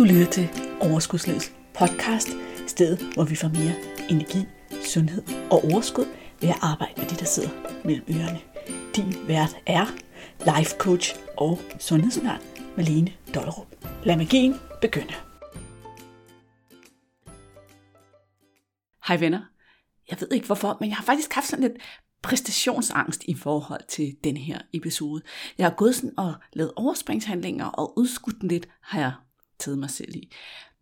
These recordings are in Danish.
Du lytter til Overskudslivets podcast, stedet hvor vi får mere energi, sundhed og overskud ved at arbejde med det, der sidder mellem ørerne. Din vært er life coach og sundhedsundern Malene Dollerup. Lad magien begynde. Hej venner. Jeg ved ikke hvorfor, men jeg har faktisk haft sådan lidt præstationsangst i forhold til den her episode. Jeg har gået sådan og lavet overspringshandlinger og udskudt den lidt, har jeg taget mig selv i.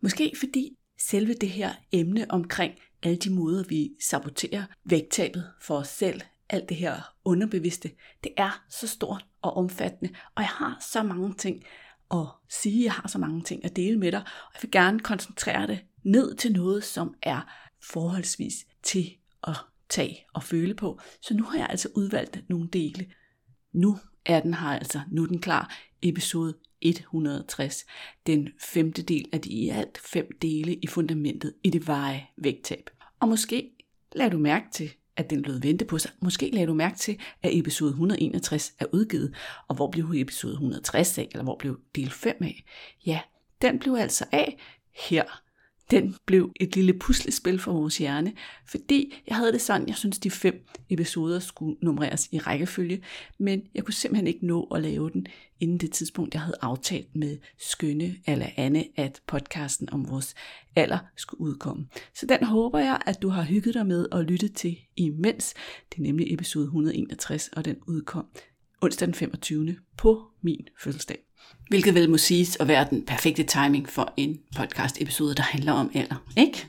Måske fordi selve det her emne omkring alle de måder, vi saboterer vægttabet for os selv, alt det her underbevidste, det er så stort og omfattende, og jeg har så mange ting at sige, jeg har så mange ting at dele med dig, og jeg vil gerne koncentrere det ned til noget, som er forholdsvis til at tage og føle på. Så nu har jeg altså udvalgt nogle dele. Nu er den her altså, nu er den klar, episode 160, den femte del af de i alt fem dele i fundamentet i det veje vægttab. Og måske lader du mærke til, at den lød vente på sig. Måske lader du mærke til, at episode 161 er udgivet, og hvor blev episode 160 af, eller hvor blev del 5 af? Ja, den blev altså af her den blev et lille puslespil for vores hjerne, fordi jeg havde det sådan, jeg synes de fem episoder skulle nummereres i rækkefølge, men jeg kunne simpelthen ikke nå at lave den inden det tidspunkt, jeg havde aftalt med Skønne eller Anne, at podcasten om vores alder skulle udkomme. Så den håber jeg, at du har hygget dig med at lytte til imens. Det er nemlig episode 161, og den udkom onsdag den 25. på min fødselsdag. Hvilket vel må siges at være den perfekte timing for en podcast episode, der handler om alder, ikke?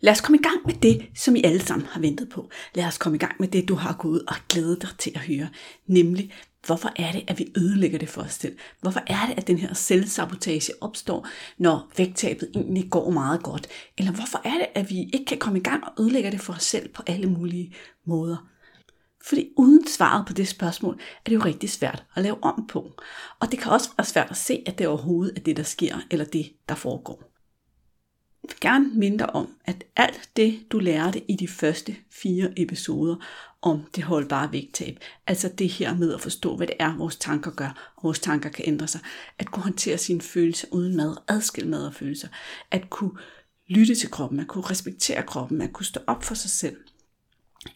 Lad os komme i gang med det, som I alle sammen har ventet på. Lad os komme i gang med det, du har gået og glædet dig til at høre. Nemlig, hvorfor er det, at vi ødelægger det for os selv? Hvorfor er det, at den her selvsabotage opstår, når vægttabet egentlig går meget godt? Eller hvorfor er det, at vi ikke kan komme i gang og ødelægger det for os selv på alle mulige måder? Fordi uden svaret på det spørgsmål, er det jo rigtig svært at lave om på. Og det kan også være svært at se, at det overhovedet er det, der sker, eller det, der foregår. Jeg vil gerne minde dig om, at alt det, du lærte i de første fire episoder om det holdbare vægttab, altså det her med at forstå, hvad det er, vores tanker gør, og vores tanker kan ændre sig, at kunne håndtere sine følelser uden mad, adskille mad og følelser, at kunne lytte til kroppen, at kunne respektere kroppen, at kunne stå op for sig selv –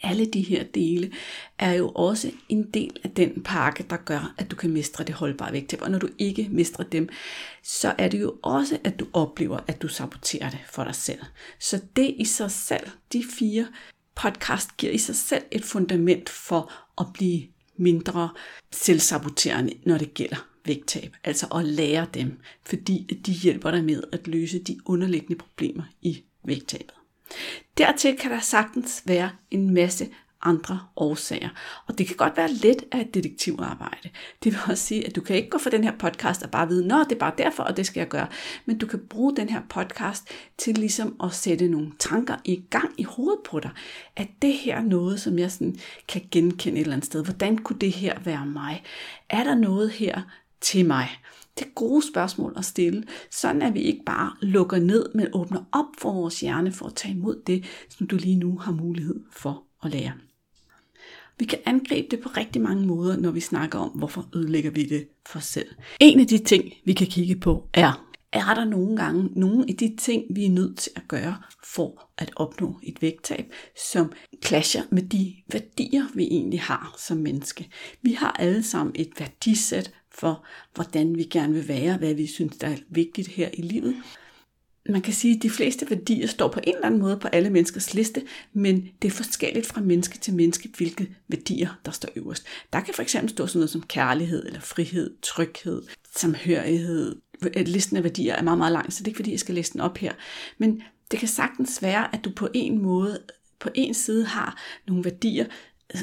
alle de her dele er jo også en del af den pakke, der gør, at du kan mestre det holdbare vægttab. Og når du ikke mestrer dem, så er det jo også, at du oplever, at du saboterer det for dig selv. Så det i sig selv, de fire podcast giver i sig selv et fundament for at blive mindre selvsaboterende, når det gælder vægttab. Altså at lære dem, fordi de hjælper dig med at løse de underliggende problemer i vægttabet. Dertil kan der sagtens være en masse andre årsager. Og det kan godt være lidt af et detektivarbejde. Det vil også sige, at du kan ikke gå for den her podcast og bare vide, nå, det er bare derfor, og det skal jeg gøre. Men du kan bruge den her podcast til ligesom at sætte nogle tanker i gang i hovedet på dig. At det her er noget, som jeg sådan kan genkende et eller andet sted. Hvordan kunne det her være mig? Er der noget her til mig? Det er gode spørgsmål at stille, sådan at vi ikke bare lukker ned, men åbner op for vores hjerne for at tage imod det, som du lige nu har mulighed for at lære. Vi kan angribe det på rigtig mange måder, når vi snakker om, hvorfor ødelægger vi det for os selv. En af de ting, vi kan kigge på, er, er der nogle gange nogle af de ting, vi er nødt til at gøre for at opnå et vægttab, som clasher med de værdier, vi egentlig har som menneske. Vi har alle sammen et værdisæt, for, hvordan vi gerne vil være, hvad vi synes, der er vigtigt her i livet. Man kan sige, at de fleste værdier står på en eller anden måde på alle menneskers liste, men det er forskelligt fra menneske til menneske, hvilke værdier, der står øverst. Der kan for eksempel stå sådan noget som kærlighed, eller frihed, tryghed, samhørighed. Listen af værdier er meget, meget lang, så det er ikke fordi, jeg skal læse den op her. Men det kan sagtens være, at du på en måde på en side har nogle værdier,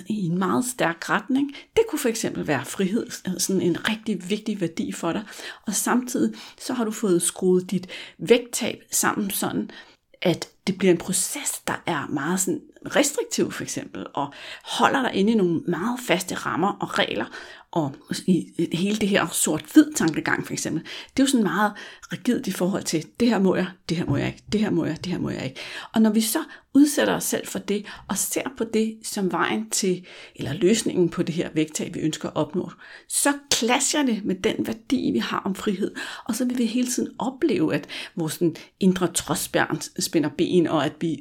i en meget stærk retning. Det kunne for eksempel være frihed, altså sådan en rigtig vigtig værdi for dig. Og samtidig så har du fået skruet dit vægttab sammen sådan, at det bliver en proces, der er meget sådan restriktiv for eksempel, og holder dig inde i nogle meget faste rammer og regler, og i hele det her sort-hvid tankegang for eksempel, det er jo sådan meget rigidt i forhold til, det her må jeg, det her må jeg ikke, det her må jeg, det her må jeg ikke. Og når vi så udsætter os selv for det, og ser på det som vejen til, eller løsningen på det her vægttab, vi ønsker at opnå, så klasser det med den værdi, vi har om frihed, og så vil vi hele tiden opleve, at vores indre trodsbjørn spænder ben, og at vi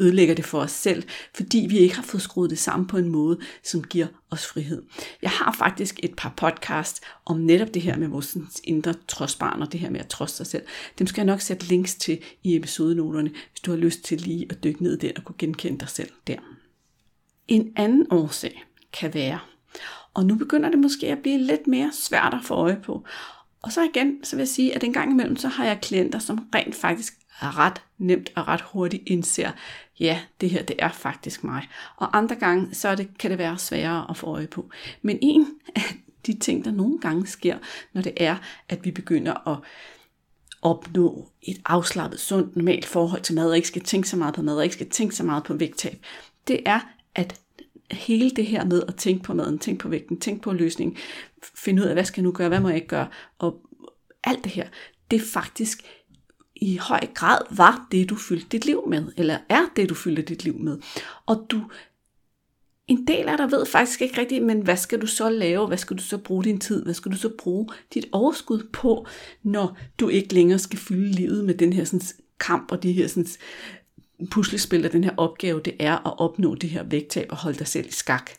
ødelægger det for os selv, fordi vi ikke har fået skruet det sammen på en måde, som giver os frihed. Jeg har faktisk et par podcast om netop det her med vores indre trodsbarn og det her med at trods sig selv. Dem skal jeg nok sætte links til i episodenoterne, hvis du har lyst til lige at dykke ned i den og kunne genkende dig selv der. En anden årsag kan være, og nu begynder det måske at blive lidt mere svært at få øje på, og så igen, så vil jeg sige, at en gang imellem, så har jeg klienter, som rent faktisk ret nemt og ret hurtigt indser, ja, det her, det er faktisk mig. Og andre gange, så det, kan det være sværere at få øje på. Men en af de ting, der nogle gange sker, når det er, at vi begynder at opnå et afslappet, sundt, normalt forhold til mad, og ikke skal tænke så meget på mad, og ikke skal tænke så meget på vægttab, det er, at hele det her med at tænke på maden, tænke på vægten, tænke på løsningen, finde ud af, hvad skal jeg nu gøre, hvad må jeg ikke gøre, og alt det her, det er faktisk i høj grad var det, du fyldte dit liv med, eller er det, du fyldte dit liv med. Og du, en del af dig ved faktisk ikke rigtigt, men hvad skal du så lave? Hvad skal du så bruge din tid? Hvad skal du så bruge dit overskud på, når du ikke længere skal fylde livet med den her sådan, kamp og de her sådan, puslespil og den her opgave, det er at opnå det her vægttab og holde dig selv i skak.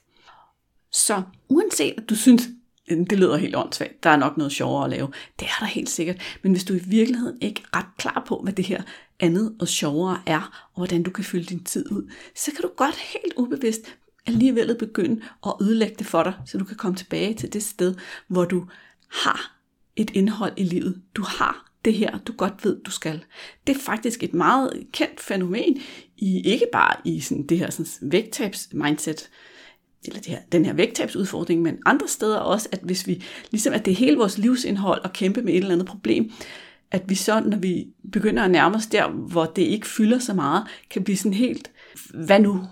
Så uanset at du synes, Øhm, det lyder helt åndssvagt, der er nok noget sjovere at lave. Det er der helt sikkert. Men hvis du i virkeligheden ikke er ret klar på, hvad det her andet og sjovere er, og hvordan du kan fylde din tid ud, så kan du godt helt ubevidst alligevel begynde at ødelægge det for dig, så du kan komme tilbage til det sted, hvor du har et indhold i livet. Du har det her, du godt ved, du skal. Det er faktisk et meget kendt fænomen, i ikke bare i sådan det her sådan vægttabs mindset, eller det her, den her vægttabsudfordring, men andre steder også, at hvis vi, ligesom at det er hele vores livsindhold at kæmpe med et eller andet problem, at vi så, når vi begynder at nærme os der, hvor det ikke fylder så meget, kan blive sådan helt, hvad nu?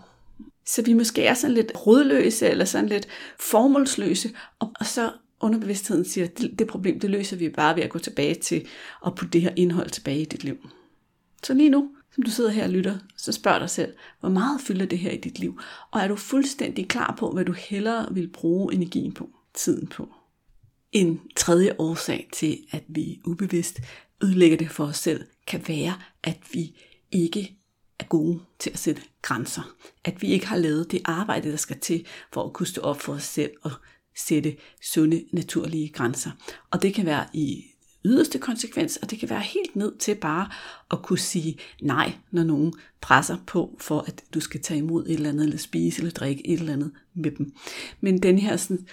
Så vi måske er sådan lidt rådløse, eller sådan lidt formålsløse, og, og så underbevidstheden siger, at det, det problem, det løser vi bare ved at gå tilbage til, og putte det her indhold tilbage i dit liv. Så lige nu, som du sidder her og lytter, så spørg dig selv, hvor meget fylder det her i dit liv? Og er du fuldstændig klar på, hvad du hellere vil bruge energien på, tiden på? En tredje årsag til, at vi ubevidst ødelægger det for os selv, kan være, at vi ikke er gode til at sætte grænser. At vi ikke har lavet det arbejde, der skal til for at kunne stå op for os selv og sætte sunde, naturlige grænser. Og det kan være i yderste konsekvens, og det kan være helt ned til bare at kunne sige nej, når nogen presser på for, at du skal tage imod et eller andet, eller spise eller drikke et eller andet med dem. Men den her sådan,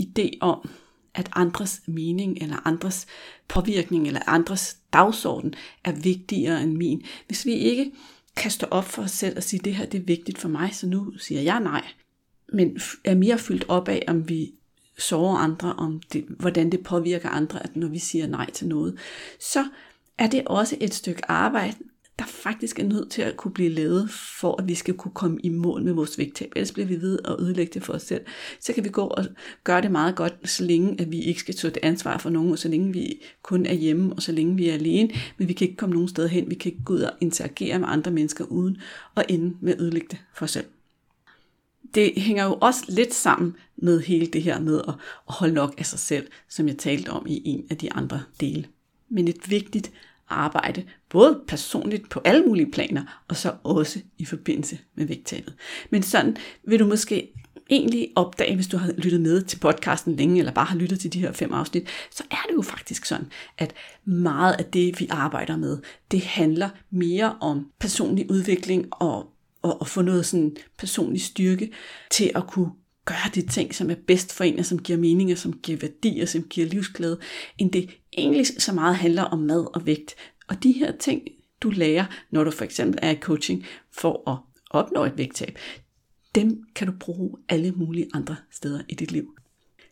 idé om, at andres mening eller andres påvirkning eller andres dagsorden er vigtigere end min. Hvis vi ikke kan stå op for os selv og sige, det her det er vigtigt for mig, så nu siger jeg nej, men er mere fyldt op af, om vi sårer andre, om det, hvordan det påvirker andre, at når vi siger nej til noget, så er det også et stykke arbejde, der faktisk er nødt til at kunne blive lavet, for at vi skal kunne komme i mål med vores vægttab. Ellers bliver vi ved at ødelægge det for os selv. Så kan vi gå og gøre det meget godt, så længe at vi ikke skal tage et ansvar for nogen, og så længe vi kun er hjemme, og så længe vi er alene. Men vi kan ikke komme nogen sted hen. Vi kan ikke gå ud og interagere med andre mennesker uden at ende med at ødelægge det for os selv det hænger jo også lidt sammen med hele det her med at, holde nok af sig selv, som jeg talte om i en af de andre dele. Men et vigtigt arbejde, både personligt på alle mulige planer, og så også i forbindelse med vægttabet. Men sådan vil du måske egentlig opdage, hvis du har lyttet med til podcasten længe, eller bare har lyttet til de her fem afsnit, så er det jo faktisk sådan, at meget af det, vi arbejder med, det handler mere om personlig udvikling og og, og få noget sådan personlig styrke til at kunne gøre de ting, som er bedst for en, og som giver mening, og som giver værdi, og som giver livsglæde, end det egentlig så meget handler om mad og vægt. Og de her ting, du lærer, når du for eksempel er i coaching for at opnå et vægttab, dem kan du bruge alle mulige andre steder i dit liv.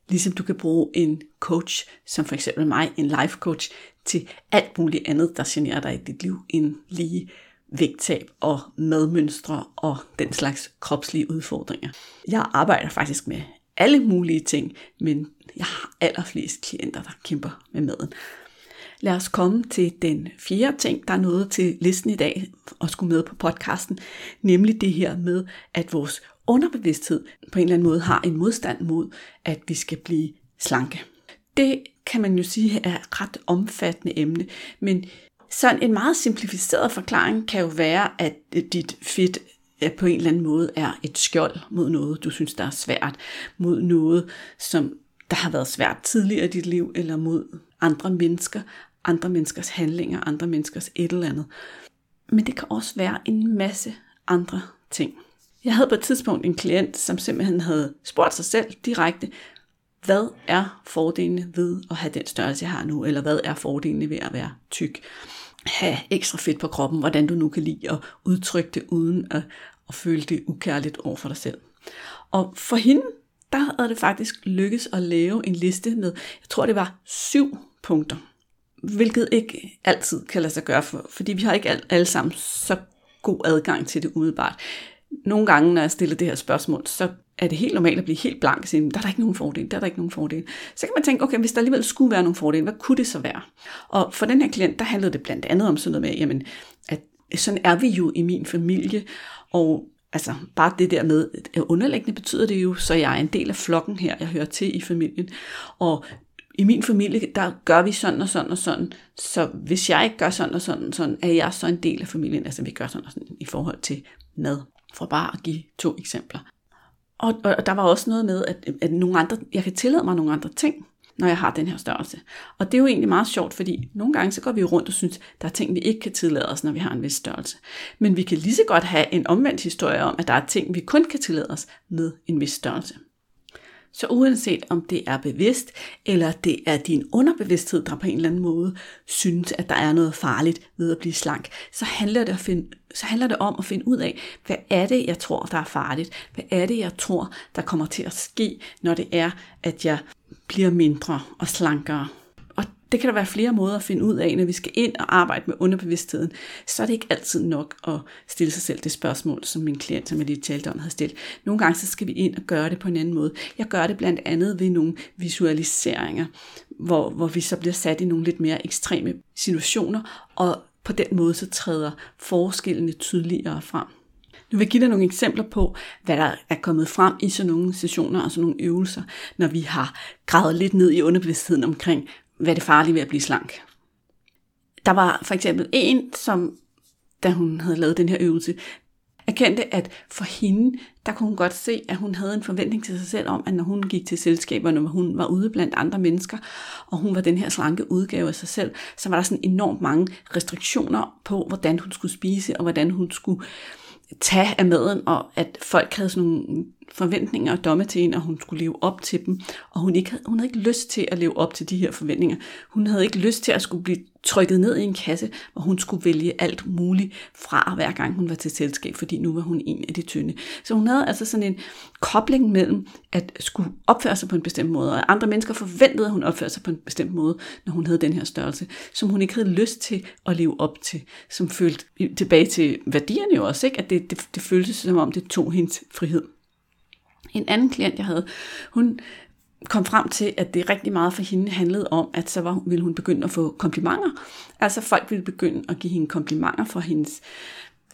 Ligesom du kan bruge en coach, som for eksempel mig, en life coach, til alt muligt andet, der generer dig i dit liv, end lige vægttab og madmønstre og den slags kropslige udfordringer. Jeg arbejder faktisk med alle mulige ting, men jeg har allerflest klienter, der kæmper med maden. Lad os komme til den fjerde ting, der er noget til listen i dag og skulle med på podcasten, nemlig det her med, at vores underbevidsthed på en eller anden måde har en modstand mod, at vi skal blive slanke. Det kan man jo sige er et ret omfattende emne, men sådan en meget simplificeret forklaring kan jo være, at dit fedt på en eller anden måde er et skjold mod noget, du synes, der er svært, mod noget, som der har været svært tidligere i dit liv, eller mod andre mennesker, andre menneskers handlinger, andre menneskers et eller andet. Men det kan også være en masse andre ting. Jeg havde på et tidspunkt en klient, som simpelthen havde spurgt sig selv direkte, hvad er fordelene ved at have den størrelse, jeg har nu, eller hvad er fordelene ved at være tyk? Have ekstra fedt på kroppen, hvordan du nu kan lide at udtrykke det, uden at, at føle det ukærligt over for dig selv. Og for hende, der havde det faktisk lykkes at lave en liste med, jeg tror det var syv punkter, hvilket ikke altid kan lade sig gøre, for, fordi vi har ikke alle sammen så god adgang til det umiddelbart. Nogle gange, når jeg stiller det her spørgsmål, så er det helt normalt at blive helt blank og sige, der er der ikke nogen fordel, der er der ikke nogen fordel. Så kan man tænke, okay, hvis der alligevel skulle være nogen fordel, hvad kunne det så være? Og for den her klient, der handlede det blandt andet om sådan noget med, jamen, at sådan er vi jo i min familie, og altså bare det der med, at underliggende betyder det jo, så jeg er en del af flokken her, jeg hører til i familien, og i min familie, der gør vi sådan og sådan og sådan, så hvis jeg ikke gør sådan og sådan, sådan er jeg så en del af familien, altså vi gør sådan og sådan i forhold til mad, for bare at give to eksempler. Og, og der var også noget med, at, at nogle andre, jeg kan tillade mig nogle andre ting, når jeg har den her størrelse. Og det er jo egentlig meget sjovt, fordi nogle gange så går vi rundt og synes, der er ting, vi ikke kan tillade os, når vi har en vis størrelse. Men vi kan lige så godt have en omvendt historie om, at der er ting, vi kun kan tillade os med en vis størrelse. Så uanset om det er bevidst, eller det er din underbevidsthed, der på en eller anden måde synes, at der er noget farligt ved at blive slank, så handler det, at finde, så handler det om at finde ud af, hvad er det, jeg tror, der er farligt? Hvad er det, jeg tror, der kommer til at ske, når det er, at jeg bliver mindre og slankere? Det kan der være flere måder at finde ud af, når vi skal ind og arbejde med underbevidstheden, så er det ikke altid nok at stille sig selv det spørgsmål, som min klient, som jeg lige talte om, havde stillet. Nogle gange så skal vi ind og gøre det på en anden måde. Jeg gør det blandt andet ved nogle visualiseringer, hvor, hvor vi så bliver sat i nogle lidt mere ekstreme situationer, og på den måde så træder forskellene tydeligere frem. Nu vil jeg give dig nogle eksempler på, hvad der er kommet frem i sådan nogle sessioner og sådan nogle øvelser, når vi har gravet lidt ned i underbevidstheden omkring, hvad det farlige ved at blive slank. Der var for eksempel en, som da hun havde lavet den her øvelse, erkendte, at for hende, der kunne hun godt se, at hun havde en forventning til sig selv om, at når hun gik til selskaber, når hun var ude blandt andre mennesker, og hun var den her slanke udgave af sig selv, så var der sådan enormt mange restriktioner på, hvordan hun skulle spise, og hvordan hun skulle tage af maden, og at folk havde sådan nogle forventninger og domme til hende, og hun skulle leve op til dem. Og hun, ikke, hun havde ikke lyst til at leve op til de her forventninger. Hun havde ikke lyst til at skulle blive trykket ned i en kasse, hvor hun skulle vælge alt muligt fra hver gang hun var til selskab, fordi nu var hun en af de tynde. Så hun havde altså sådan en kobling mellem at skulle opføre sig på en bestemt måde, og andre mennesker forventede, at hun opførte sig på en bestemt måde, når hun havde den her størrelse, som hun ikke havde lyst til at leve op til, som følte tilbage til værdierne jo også, ikke? at det, det, det føltes som om det tog hendes frihed. En anden klient, jeg havde, hun kom frem til, at det rigtig meget for hende handlede om, at så var, ville hun begynde at få komplimenter. Altså folk ville begynde at give hende komplimenter for hendes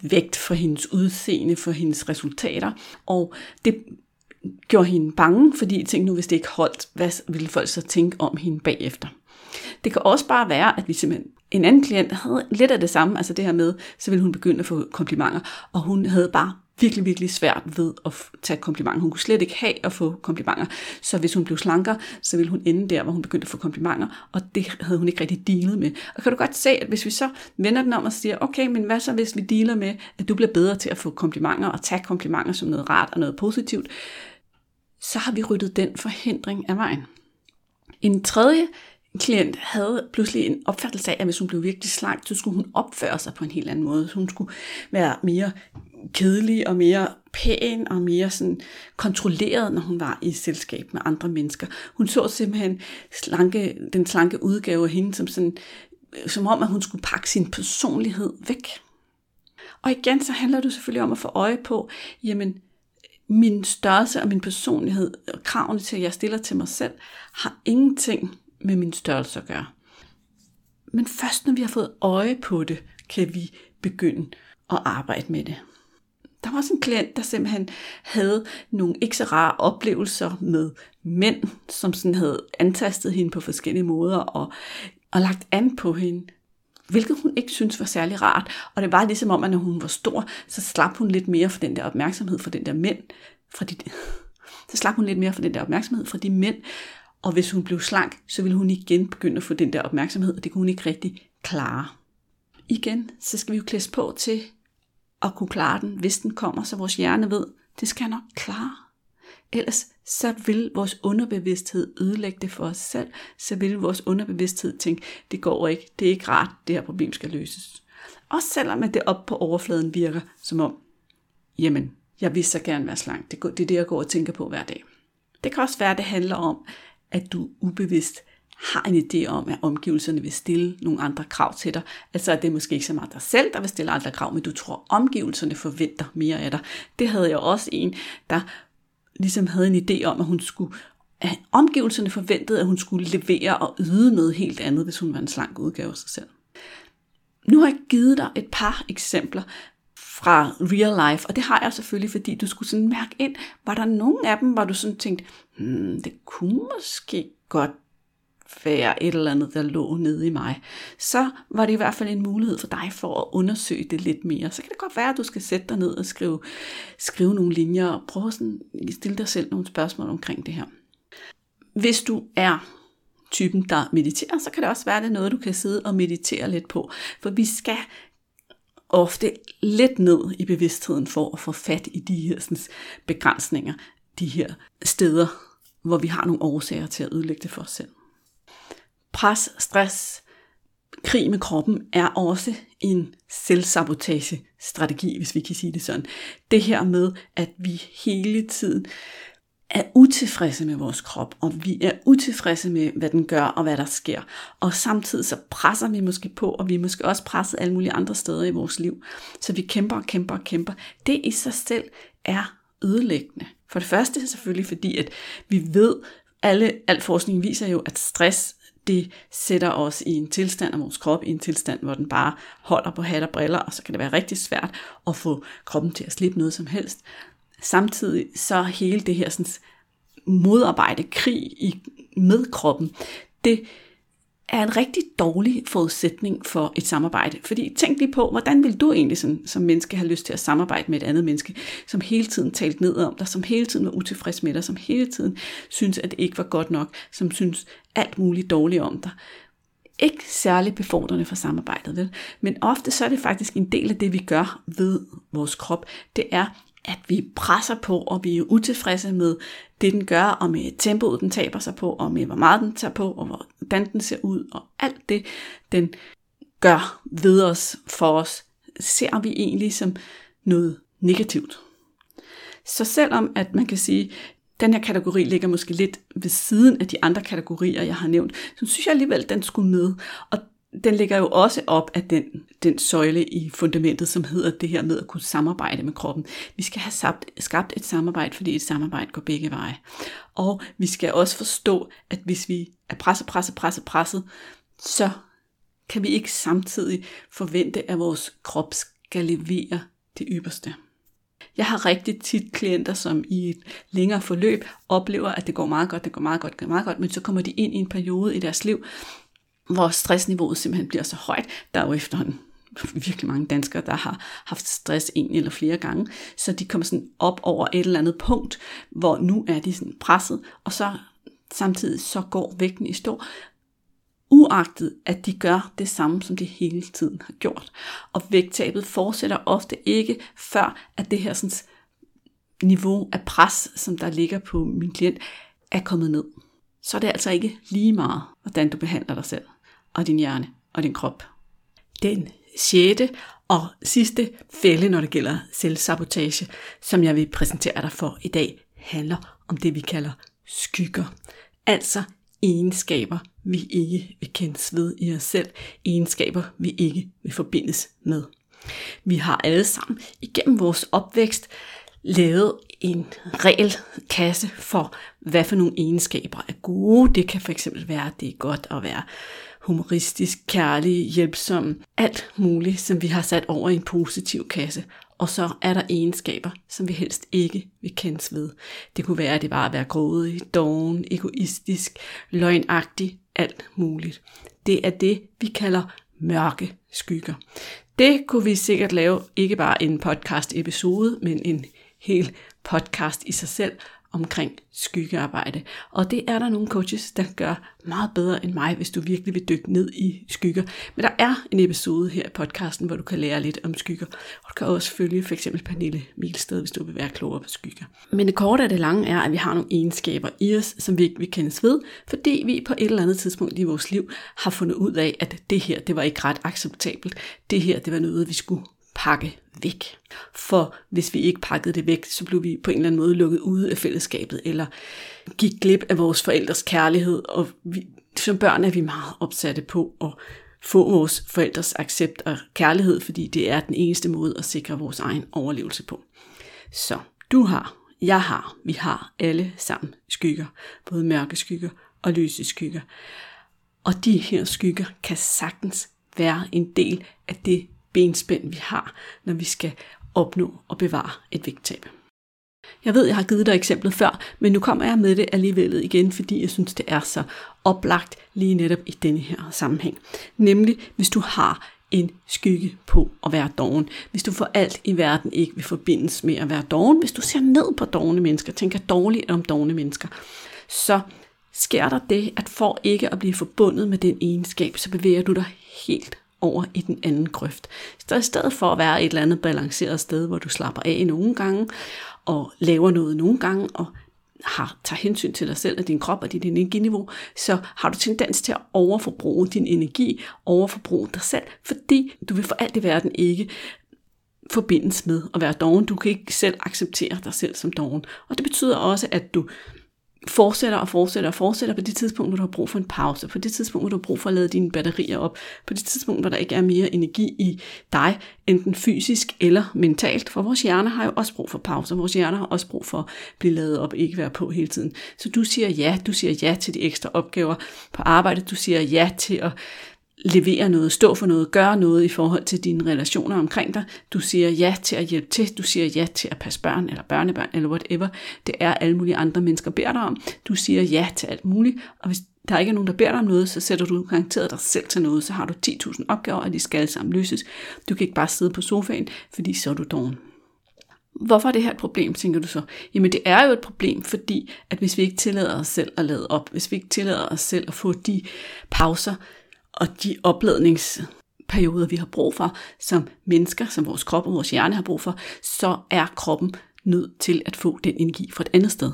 vægt, for hendes udseende, for hendes resultater. Og det gjorde hende bange, fordi jeg tænkte nu, hvis det ikke holdt, hvad ville folk så tænke om hende bagefter? Det kan også bare være, at vi simpelthen en anden klient havde lidt af det samme, altså det her med, så ville hun begynde at få komplimenter, og hun havde bare virkelig, virkelig svært ved at tage komplimenter. Hun kunne slet ikke have at få komplimenter. Så hvis hun blev slankere, så ville hun ende der, hvor hun begyndte at få komplimenter, og det havde hun ikke rigtig dealet med. Og kan du godt se, at hvis vi så vender den om og siger, okay, men hvad så hvis vi dealer med, at du bliver bedre til at få komplimenter og tage komplimenter som noget rart og noget positivt, så har vi ryddet den forhindring af vejen. En tredje klient havde pludselig en opfattelse af, at hvis hun blev virkelig slank, så skulle hun opføre sig på en helt anden måde. Hun skulle være mere kedelig og mere pæn og mere sådan kontrolleret, når hun var i selskab med andre mennesker. Hun så simpelthen slanke, den slanke udgave af hende som, sådan, øh, som om, at hun skulle pakke sin personlighed væk. Og igen, så handler det selvfølgelig om at få øje på, jamen, min størrelse og min personlighed og kravene til, at jeg stiller til mig selv, har ingenting med min størrelse at gøre. Men først når vi har fået øje på det, kan vi begynde at arbejde med det. Der var også en klient, der simpelthen havde nogle ikke så rare oplevelser med mænd, som sådan havde antastet hende på forskellige måder og, og lagt an på hende, hvilket hun ikke synes var særlig rart. Og det var ligesom om, at når hun var stor, så slap hun lidt mere for den der opmærksomhed fra den der mænd. Fra de, så slap hun lidt mere for den der opmærksomhed fra de mænd. Og hvis hun blev slank, så ville hun igen begynde at få den der opmærksomhed, og det kunne hun ikke rigtig klare. Igen, så skal vi jo klædes på til at kunne klare den, hvis den kommer, så vores hjerne ved, det skal jeg nok klare. Ellers så vil vores underbevidsthed ødelægge det for os selv. Så vil vores underbevidsthed tænke, det går ikke, det er ikke rart, det her problem skal løses. Også selvom at det op på overfladen virker som om, jamen, jeg vil så gerne være slank. Det er det, jeg går og tænker på hver dag. Det kan også være, at det handler om, at du ubevidst har en idé om, at omgivelserne vil stille nogle andre krav til dig. Altså at det er måske ikke så meget dig selv, der vil stille andre krav, men du tror, omgivelserne forventer mere af dig. Det havde jeg også en, der ligesom havde en idé om, at hun skulle at omgivelserne forventede, at hun skulle levere og yde noget helt andet, hvis hun var en slank udgave af sig selv. Nu har jeg givet dig et par eksempler fra real life, og det har jeg selvfølgelig, fordi du skulle sådan mærke ind, var der nogen af dem, hvor du sådan tænkte, hmm, det kunne måske godt være et eller andet, der lå nede i mig, så var det i hvert fald en mulighed for dig for at undersøge det lidt mere. Så kan det godt være, at du skal sætte dig ned og skrive, skrive nogle linjer og prøve at sådan, stille dig selv nogle spørgsmål omkring det her. Hvis du er typen, der mediterer, så kan det også være, at det er noget, du kan sidde og meditere lidt på. For vi skal ofte lidt ned i bevidstheden for at få fat i de her sådan, begrænsninger, de her steder, hvor vi har nogle årsager til at ødelægge det for os selv. Pres, stress, krig med kroppen er også en selvsabotage-strategi, hvis vi kan sige det sådan. Det her med, at vi hele tiden er utilfredse med vores krop, og vi er utilfredse med, hvad den gør og hvad der sker. Og samtidig så presser vi måske på, og vi er måske også presset alle mulige andre steder i vores liv. Så vi kæmper og kæmper og kæmper. Det i sig selv er ødelæggende. For det første selvfølgelig fordi, at vi ved, alle, al forskning viser jo, at stress det sætter os i en tilstand af vores krop, i en tilstand, hvor den bare holder på hat og briller, og så kan det være rigtig svært at få kroppen til at slippe noget som helst. Samtidig så hele det her sådan, modarbejde, krig i, med kroppen, det er en rigtig dårlig forudsætning for et samarbejde. Fordi tænk lige på, hvordan vil du egentlig som, som menneske have lyst til at samarbejde med et andet menneske, som hele tiden talt ned om dig, som hele tiden var utilfreds med dig, som hele tiden synes, at det ikke var godt nok, som synes alt muligt dårligt om dig. Ikke særlig befordrende for samarbejdet, vel? men ofte så er det faktisk en del af det, vi gør ved vores krop. Det er, at vi presser på, og vi er utilfredse med det, den gør, og med tempoet, den taber sig på, og med hvor meget den tager på, og hvordan den ser ud, og alt det, den gør ved os, for os, ser vi egentlig som noget negativt. Så selvom at man kan sige, den her kategori ligger måske lidt ved siden af de andre kategorier, jeg har nævnt, så synes jeg alligevel, at den skulle med. Og den ligger jo også op af den, den søjle i fundamentet, som hedder det her med at kunne samarbejde med kroppen. Vi skal have skabt, skabt et samarbejde, fordi et samarbejde går begge veje. Og vi skal også forstå, at hvis vi er presset, presset, presset, presset, så kan vi ikke samtidig forvente, at vores krop skal levere det ypperste. Jeg har rigtig tit klienter, som i et længere forløb oplever, at det går meget godt, det går meget godt, det går meget godt, men så kommer de ind i en periode i deres liv, hvor stressniveauet simpelthen bliver så højt. Der er jo efterhånden virkelig mange danskere, der har haft stress en eller flere gange, så de kommer sådan op over et eller andet punkt, hvor nu er de sådan presset, og så samtidig så går vægten i stå, uagtet at de gør det samme, som de hele tiden har gjort. Og vægttabet fortsætter ofte ikke, før at det her sådan, niveau af pres, som der ligger på min klient, er kommet ned. Så er det altså ikke lige meget, hvordan du behandler dig selv og din hjerne og din krop. Den sjette og sidste fælde, når det gælder selvsabotage, som jeg vil præsentere dig for i dag, handler om det, vi kalder skygger. Altså egenskaber, vi ikke vil kendes ved i os selv. Egenskaber, vi ikke vil forbindes med. Vi har alle sammen igennem vores opvækst lavet en regelkasse for, hvad for nogle egenskaber er gode. Det kan for eksempel være, at det er godt at være humoristisk, kærlig, hjælpsom, alt muligt, som vi har sat over i en positiv kasse. Og så er der egenskaber, som vi helst ikke vil kendes ved. Det kunne være, at det var at være grådig, doven, egoistisk, løgnagtig, alt muligt. Det er det, vi kalder mørke skygger. Det kunne vi sikkert lave ikke bare en podcast episode, men en hel podcast i sig selv omkring skyggearbejde. Og det er der nogle coaches, der gør meget bedre end mig, hvis du virkelig vil dykke ned i skygger. Men der er en episode her i podcasten, hvor du kan lære lidt om skygger. Og du kan også følge for eksempel Pernille Milsted, hvis du vil være klogere på skygger. Men det korte af det lange er, at vi har nogle egenskaber i os, som vi ikke vil kendes ved, fordi vi på et eller andet tidspunkt i vores liv har fundet ud af, at det her, det var ikke ret acceptabelt. Det her, det var noget, vi skulle pakke væk. For hvis vi ikke pakkede det væk, så blev vi på en eller anden måde lukket ude af fællesskabet, eller gik glip af vores forældres kærlighed, og vi, som børn er vi meget opsatte på at få vores forældres accept og kærlighed, fordi det er den eneste måde at sikre vores egen overlevelse på. Så du har, jeg har, vi har alle sammen skygger, både mørke skygger og lyse skygger. Og de her skygger kan sagtens være en del af det benspænd, vi har, når vi skal opnå og bevare et vægttab. Jeg ved, jeg har givet dig eksemplet før, men nu kommer jeg med det alligevel igen, fordi jeg synes, det er så oplagt lige netop i denne her sammenhæng. Nemlig, hvis du har en skygge på at være doven. Hvis du for alt i verden ikke vil forbindes med at være doven, hvis du ser ned på dogne mennesker, tænker dårligt om dogne mennesker, så sker der det, at for ikke at blive forbundet med den egenskab, så bevæger du dig helt over i den anden grøft. Så i stedet for at være et eller andet balanceret sted, hvor du slapper af nogle gange, og laver noget nogle gange, og har, tager hensyn til dig selv og din krop og dit energiniveau, så har du tendens til at overforbruge din energi, overforbruge dig selv, fordi du vil for alt i verden ikke forbindes med at være doven. Du kan ikke selv acceptere dig selv som doven. Og det betyder også, at du fortsætter og fortsætter og fortsætter på det tidspunkt, hvor du har brug for en pause, på det tidspunkt, hvor du har brug for at lade dine batterier op, på det tidspunkt, hvor der ikke er mere energi i dig, enten fysisk eller mentalt, for vores hjerne har jo også brug for pauser, vores hjerne har også brug for at blive lavet op, ikke være på hele tiden. Så du siger ja, du siger ja til de ekstra opgaver på arbejdet, du siger ja til at levere noget, stå for noget, gøre noget i forhold til dine relationer omkring dig. Du siger ja til at hjælpe til, du siger ja til at passe børn eller børnebørn eller whatever. Det er alle mulige andre mennesker beder dig om. Du siger ja til alt muligt, og hvis der ikke er nogen, der beder dig om noget, så sætter du garanteret dig selv til noget, så har du 10.000 opgaver, og de skal alle sammen løses. Du kan ikke bare sidde på sofaen, fordi så er du doven. Hvorfor er det her et problem, tænker du så? Jamen det er jo et problem, fordi at hvis vi ikke tillader os selv at lade op, hvis vi ikke tillader os selv at få de pauser, og de opladningsperioder, vi har brug for, som mennesker, som vores krop og vores hjerne har brug for, så er kroppen nødt til at få den energi fra et andet sted.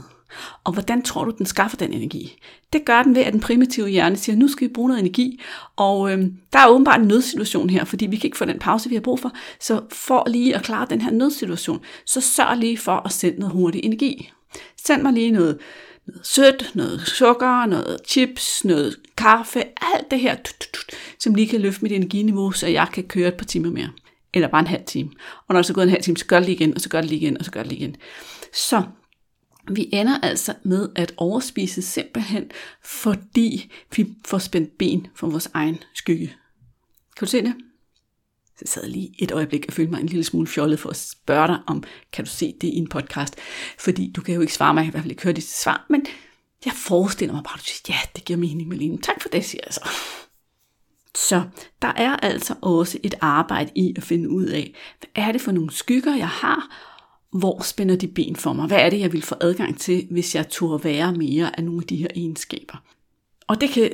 Og hvordan tror du, den skaffer den energi? Det gør den ved, at den primitive hjerne siger, nu skal vi bruge noget energi, og øhm, der er åbenbart en nødsituation her, fordi vi kan ikke få den pause, vi har brug for. Så for lige at klare den her nødsituation, så sørg lige for at sende noget hurtig energi. Send mig lige noget noget sødt, noget sukker, noget chips, noget kaffe, alt det her, som lige kan løfte mit energiniveau, så jeg kan køre et par timer mere. Eller bare en halv time. Og når det så går en halv time, så gør det lige igen, og så gør det lige igen, og så gør det lige igen. Så vi ender altså med at overspise simpelthen, fordi vi får spændt ben for vores egen skygge. Kan du se det? Så jeg sad lige et øjeblik og følte mig en lille smule fjollet for at spørge dig om, kan du se det i en podcast? Fordi du kan jo ikke svare mig, jeg kan i hvert fald ikke høre dit svar, men jeg forestiller mig bare, at du siger, ja, det giver mening, Malene. Tak for det, siger jeg så. Så der er altså også et arbejde i at finde ud af, hvad er det for nogle skygger, jeg har, hvor spænder de ben for mig? Hvad er det, jeg vil få adgang til, hvis jeg turde være mere af nogle af de her egenskaber? Og det kan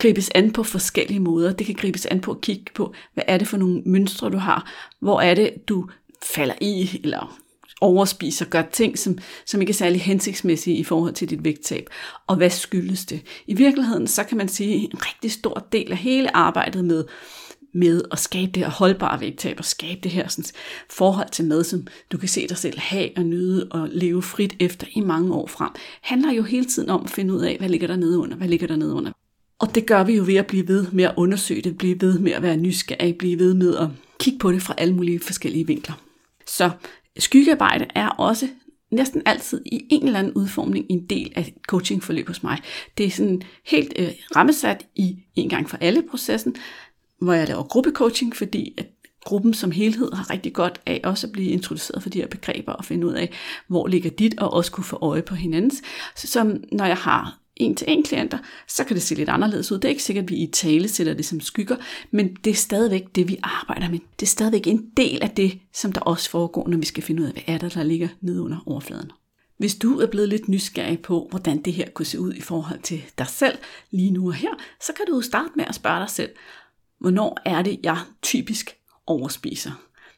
gribes an på forskellige måder. Det kan gribes an på at kigge på, hvad er det for nogle mønstre, du har? Hvor er det, du falder i, eller overspiser, gør ting, som, som ikke er særlig hensigtsmæssige i forhold til dit vægttab. Og hvad skyldes det? I virkeligheden, så kan man sige, en rigtig stor del af hele arbejdet med, med at skabe det her holdbare vægttab, og skabe det her sådan, forhold til mad, som du kan se dig selv have og nyde og leve frit efter i mange år frem, handler jo hele tiden om at finde ud af, hvad ligger der nede under, hvad ligger der nede under. Og det gør vi jo ved at blive ved med at undersøge det, blive ved med at være nysgerrig, blive ved med at kigge på det fra alle mulige forskellige vinkler. Så skyggearbejde er også næsten altid i en eller anden udformning en del af coachingforløb hos mig. Det er sådan helt øh, rammesat i en gang for alle processen, hvor jeg laver gruppecoaching, fordi at gruppen som helhed har rigtig godt af også at blive introduceret for de her begreber og finde ud af, hvor ligger dit, og også kunne få øje på hinandens. Så som når jeg har en til en klienter, så kan det se lidt anderledes ud. Det er ikke sikkert, at vi i tale sætter det som skygger, men det er stadigvæk det, vi arbejder med. Det er stadigvæk en del af det, som der også foregår, når vi skal finde ud af, hvad er der, der ligger nede under overfladen. Hvis du er blevet lidt nysgerrig på, hvordan det her kunne se ud i forhold til dig selv lige nu og her, så kan du starte med at spørge dig selv, hvornår er det, jeg typisk overspiser?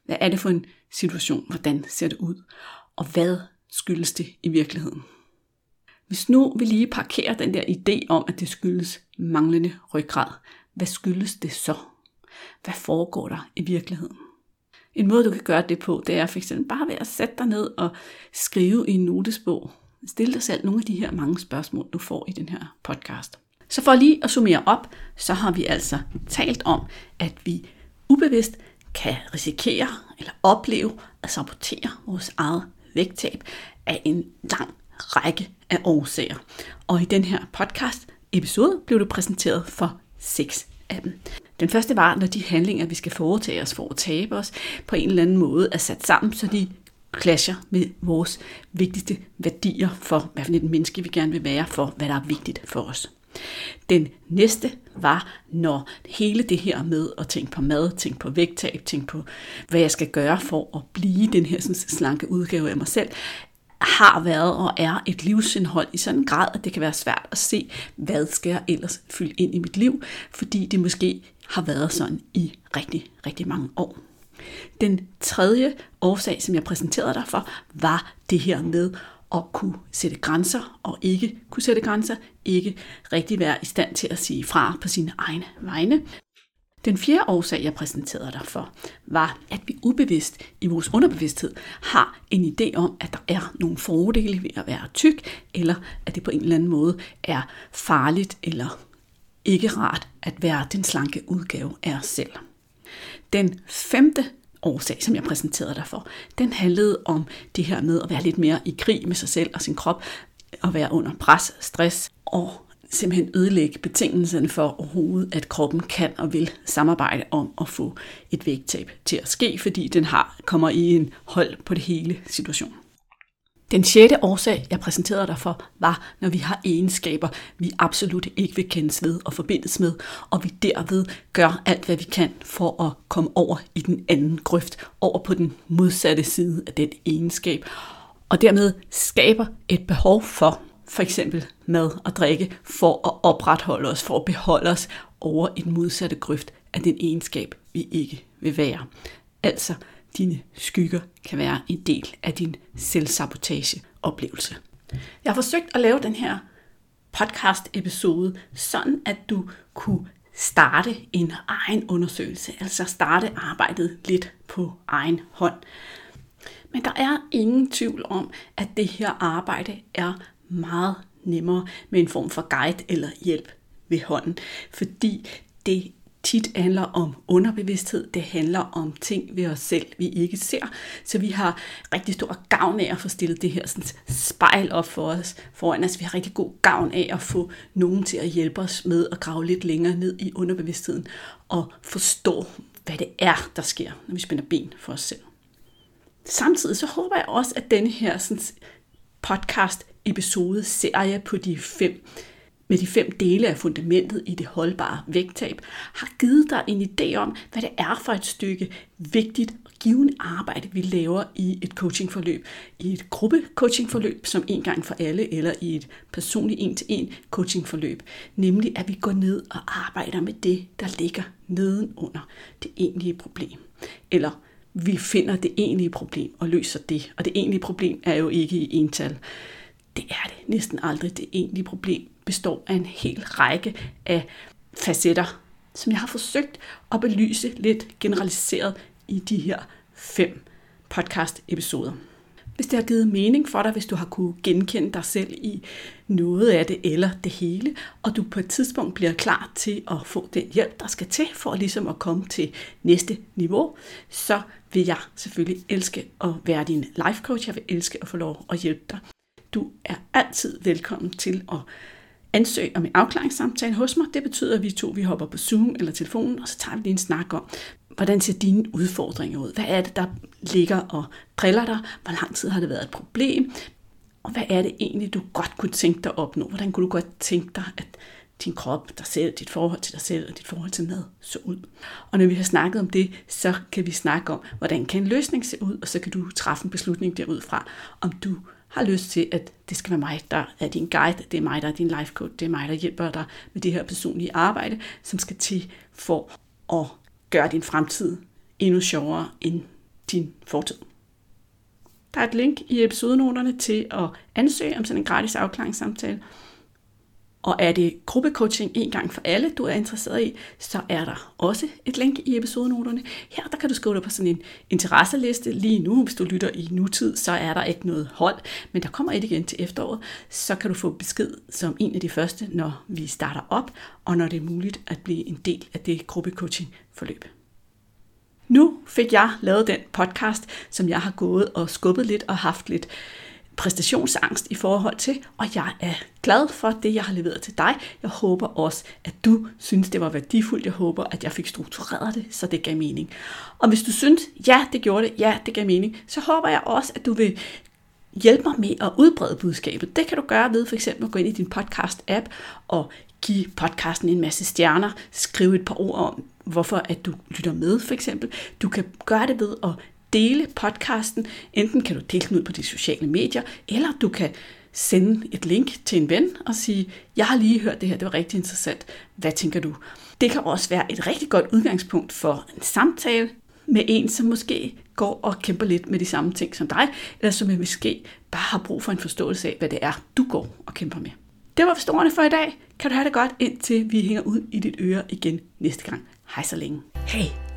Hvad er det for en situation? Hvordan ser det ud? Og hvad skyldes det i virkeligheden? Hvis nu vi lige parkerer den der idé om, at det skyldes manglende ryggrad, hvad skyldes det så? Hvad foregår der i virkeligheden? En måde, du kan gøre det på, det er for eksempel bare ved at sætte dig ned og skrive i en notesbog. Stil dig selv nogle af de her mange spørgsmål, du får i den her podcast. Så for lige at summere op, så har vi altså talt om, at vi ubevidst kan risikere eller opleve at sabotere vores eget vægttab af en lang række af årsager. Og i den her podcast episode blev du præsenteret for seks af dem. Den første var, når de handlinger, vi skal foretage os for at tabe os, på en eller anden måde er sat sammen, så de clasher med vores vigtigste værdier for, hvad for et menneske vi gerne vil være, for hvad der er vigtigt for os. Den næste var, når hele det her med at tænke på mad, tænke på vægttab, tænke på, hvad jeg skal gøre for at blive den her sådan, slanke udgave af mig selv, har været og er et livsindhold i sådan en grad, at det kan være svært at se, hvad skal jeg ellers fylde ind i mit liv, fordi det måske har været sådan i rigtig, rigtig mange år. Den tredje årsag, som jeg præsenterede dig for, var det her med at kunne sætte grænser og ikke kunne sætte grænser, ikke rigtig være i stand til at sige fra på sine egne vegne. Den fjerde årsag, jeg præsenterede dig for, var, at vi ubevidst i vores underbevidsthed har en idé om, at der er nogle fordele ved at være tyk, eller at det på en eller anden måde er farligt eller ikke rart at være den slanke udgave af os selv. Den femte årsag, som jeg præsenterede dig for, den handlede om det her med at være lidt mere i krig med sig selv og sin krop, at være under pres, stress og simpelthen ødelægge betingelserne for overhovedet, at kroppen kan og vil samarbejde om at få et vægttab til at ske, fordi den har kommer i en hold på det hele situation. Den sjette årsag, jeg præsenterede dig for, var, når vi har egenskaber, vi absolut ikke vil kendes ved og forbindes med, og vi derved gør alt, hvad vi kan for at komme over i den anden grøft, over på den modsatte side af den egenskab, og dermed skaber et behov for for eksempel mad og drikke, for at opretholde os, for at beholde os over i den modsatte grøft af den egenskab, vi ikke vil være. Altså, dine skygger kan være en del af din selvsabotage-oplevelse. Jeg har forsøgt at lave den her podcast-episode, sådan at du kunne starte en egen undersøgelse, altså starte arbejdet lidt på egen hånd. Men der er ingen tvivl om, at det her arbejde er meget nemmere med en form for guide eller hjælp ved hånden, fordi det tit handler om underbevidsthed, det handler om ting ved os selv, vi ikke ser. Så vi har rigtig stor gavn af at få stillet det her sådan, spejl op for os foran os. Vi har rigtig god gavn af at få nogen til at hjælpe os med at grave lidt længere ned i underbevidstheden og forstå, hvad det er, der sker, når vi spænder ben for os selv. Samtidig så håber jeg også, at denne her sådan, podcast episode serie på de fem med de fem dele af fundamentet i det holdbare vægttab, har givet dig en idé om, hvad det er for et stykke vigtigt og givende arbejde, vi laver i et coachingforløb. I et gruppe-coachingforløb, som en gang for alle, eller i et personligt en-til-en coachingforløb. Nemlig, at vi går ned og arbejder med det, der ligger nedenunder det egentlige problem. Eller vi finder det egentlige problem og løser det. Og det egentlige problem er jo ikke i ental. Det er det næsten aldrig. Det egentlige problem består af en hel række af facetter, som jeg har forsøgt at belyse lidt generaliseret i de her fem podcast-episoder. hvis det har givet mening for dig, hvis du har kunne genkende dig selv i noget af det eller det hele, og du på et tidspunkt bliver klar til at få den hjælp, der skal til for ligesom at komme til næste niveau, så vil jeg selvfølgelig elske at være din life coach. Jeg vil elske at få lov at hjælpe dig. Du er altid velkommen til at ansøge om en afklaringssamtale hos mig. Det betyder, at vi to vi hopper på Zoom eller telefonen, og så tager vi lige en snak om, hvordan ser dine udfordringer ud? Hvad er det, der ligger og driller dig? Hvor lang tid har det været et problem? Og hvad er det egentlig, du godt kunne tænke dig at opnå? Hvordan kunne du godt tænke dig, at din krop, dig selv, dit forhold til dig selv og dit forhold til mad så ud. Og når vi har snakket om det, så kan vi snakke om, hvordan kan en løsning se ud, og så kan du træffe en beslutning derudfra, om du har lyst til, at det skal være mig, der er din guide, det er mig, der er din life coach, det er mig, der hjælper dig med det her personlige arbejde, som skal til for at gøre din fremtid endnu sjovere end din fortid. Der er et link i episodenoterne til at ansøge om sådan en gratis afklaringssamtale, og er det gruppecoaching en gang for alle, du er interesseret i, så er der også et link i episodenoterne. Her der kan du skrive dig på sådan en interesseliste lige nu. Hvis du lytter i nutid, så er der ikke noget hold, men der kommer et igen til efteråret. Så kan du få besked som en af de første, når vi starter op, og når det er muligt at blive en del af det gruppecoaching forløb. Nu fik jeg lavet den podcast, som jeg har gået og skubbet lidt og haft lidt præstationsangst i forhold til, og jeg er glad for det, jeg har leveret til dig. Jeg håber også, at du synes, det var værdifuldt. Jeg håber, at jeg fik struktureret det, så det gav mening. Og hvis du synes, ja, det gjorde det, ja, det gav mening, så håber jeg også, at du vil hjælpe mig med at udbrede budskabet. Det kan du gøre ved for eksempel at gå ind i din podcast-app og give podcasten en masse stjerner, skrive et par ord om, hvorfor at du lytter med for eksempel. Du kan gøre det ved at dele podcasten. Enten kan du dele den ud på de sociale medier, eller du kan sende et link til en ven og sige, jeg har lige hørt det her, det var rigtig interessant. Hvad tænker du? Det kan også være et rigtig godt udgangspunkt for en samtale med en, som måske går og kæmper lidt med de samme ting som dig, eller som måske bare har brug for en forståelse af, hvad det er, du går og kæmper med. Det var forstående for i dag. Kan du have det godt, indtil vi hænger ud i dit øre igen næste gang. Hej så længe. Hey,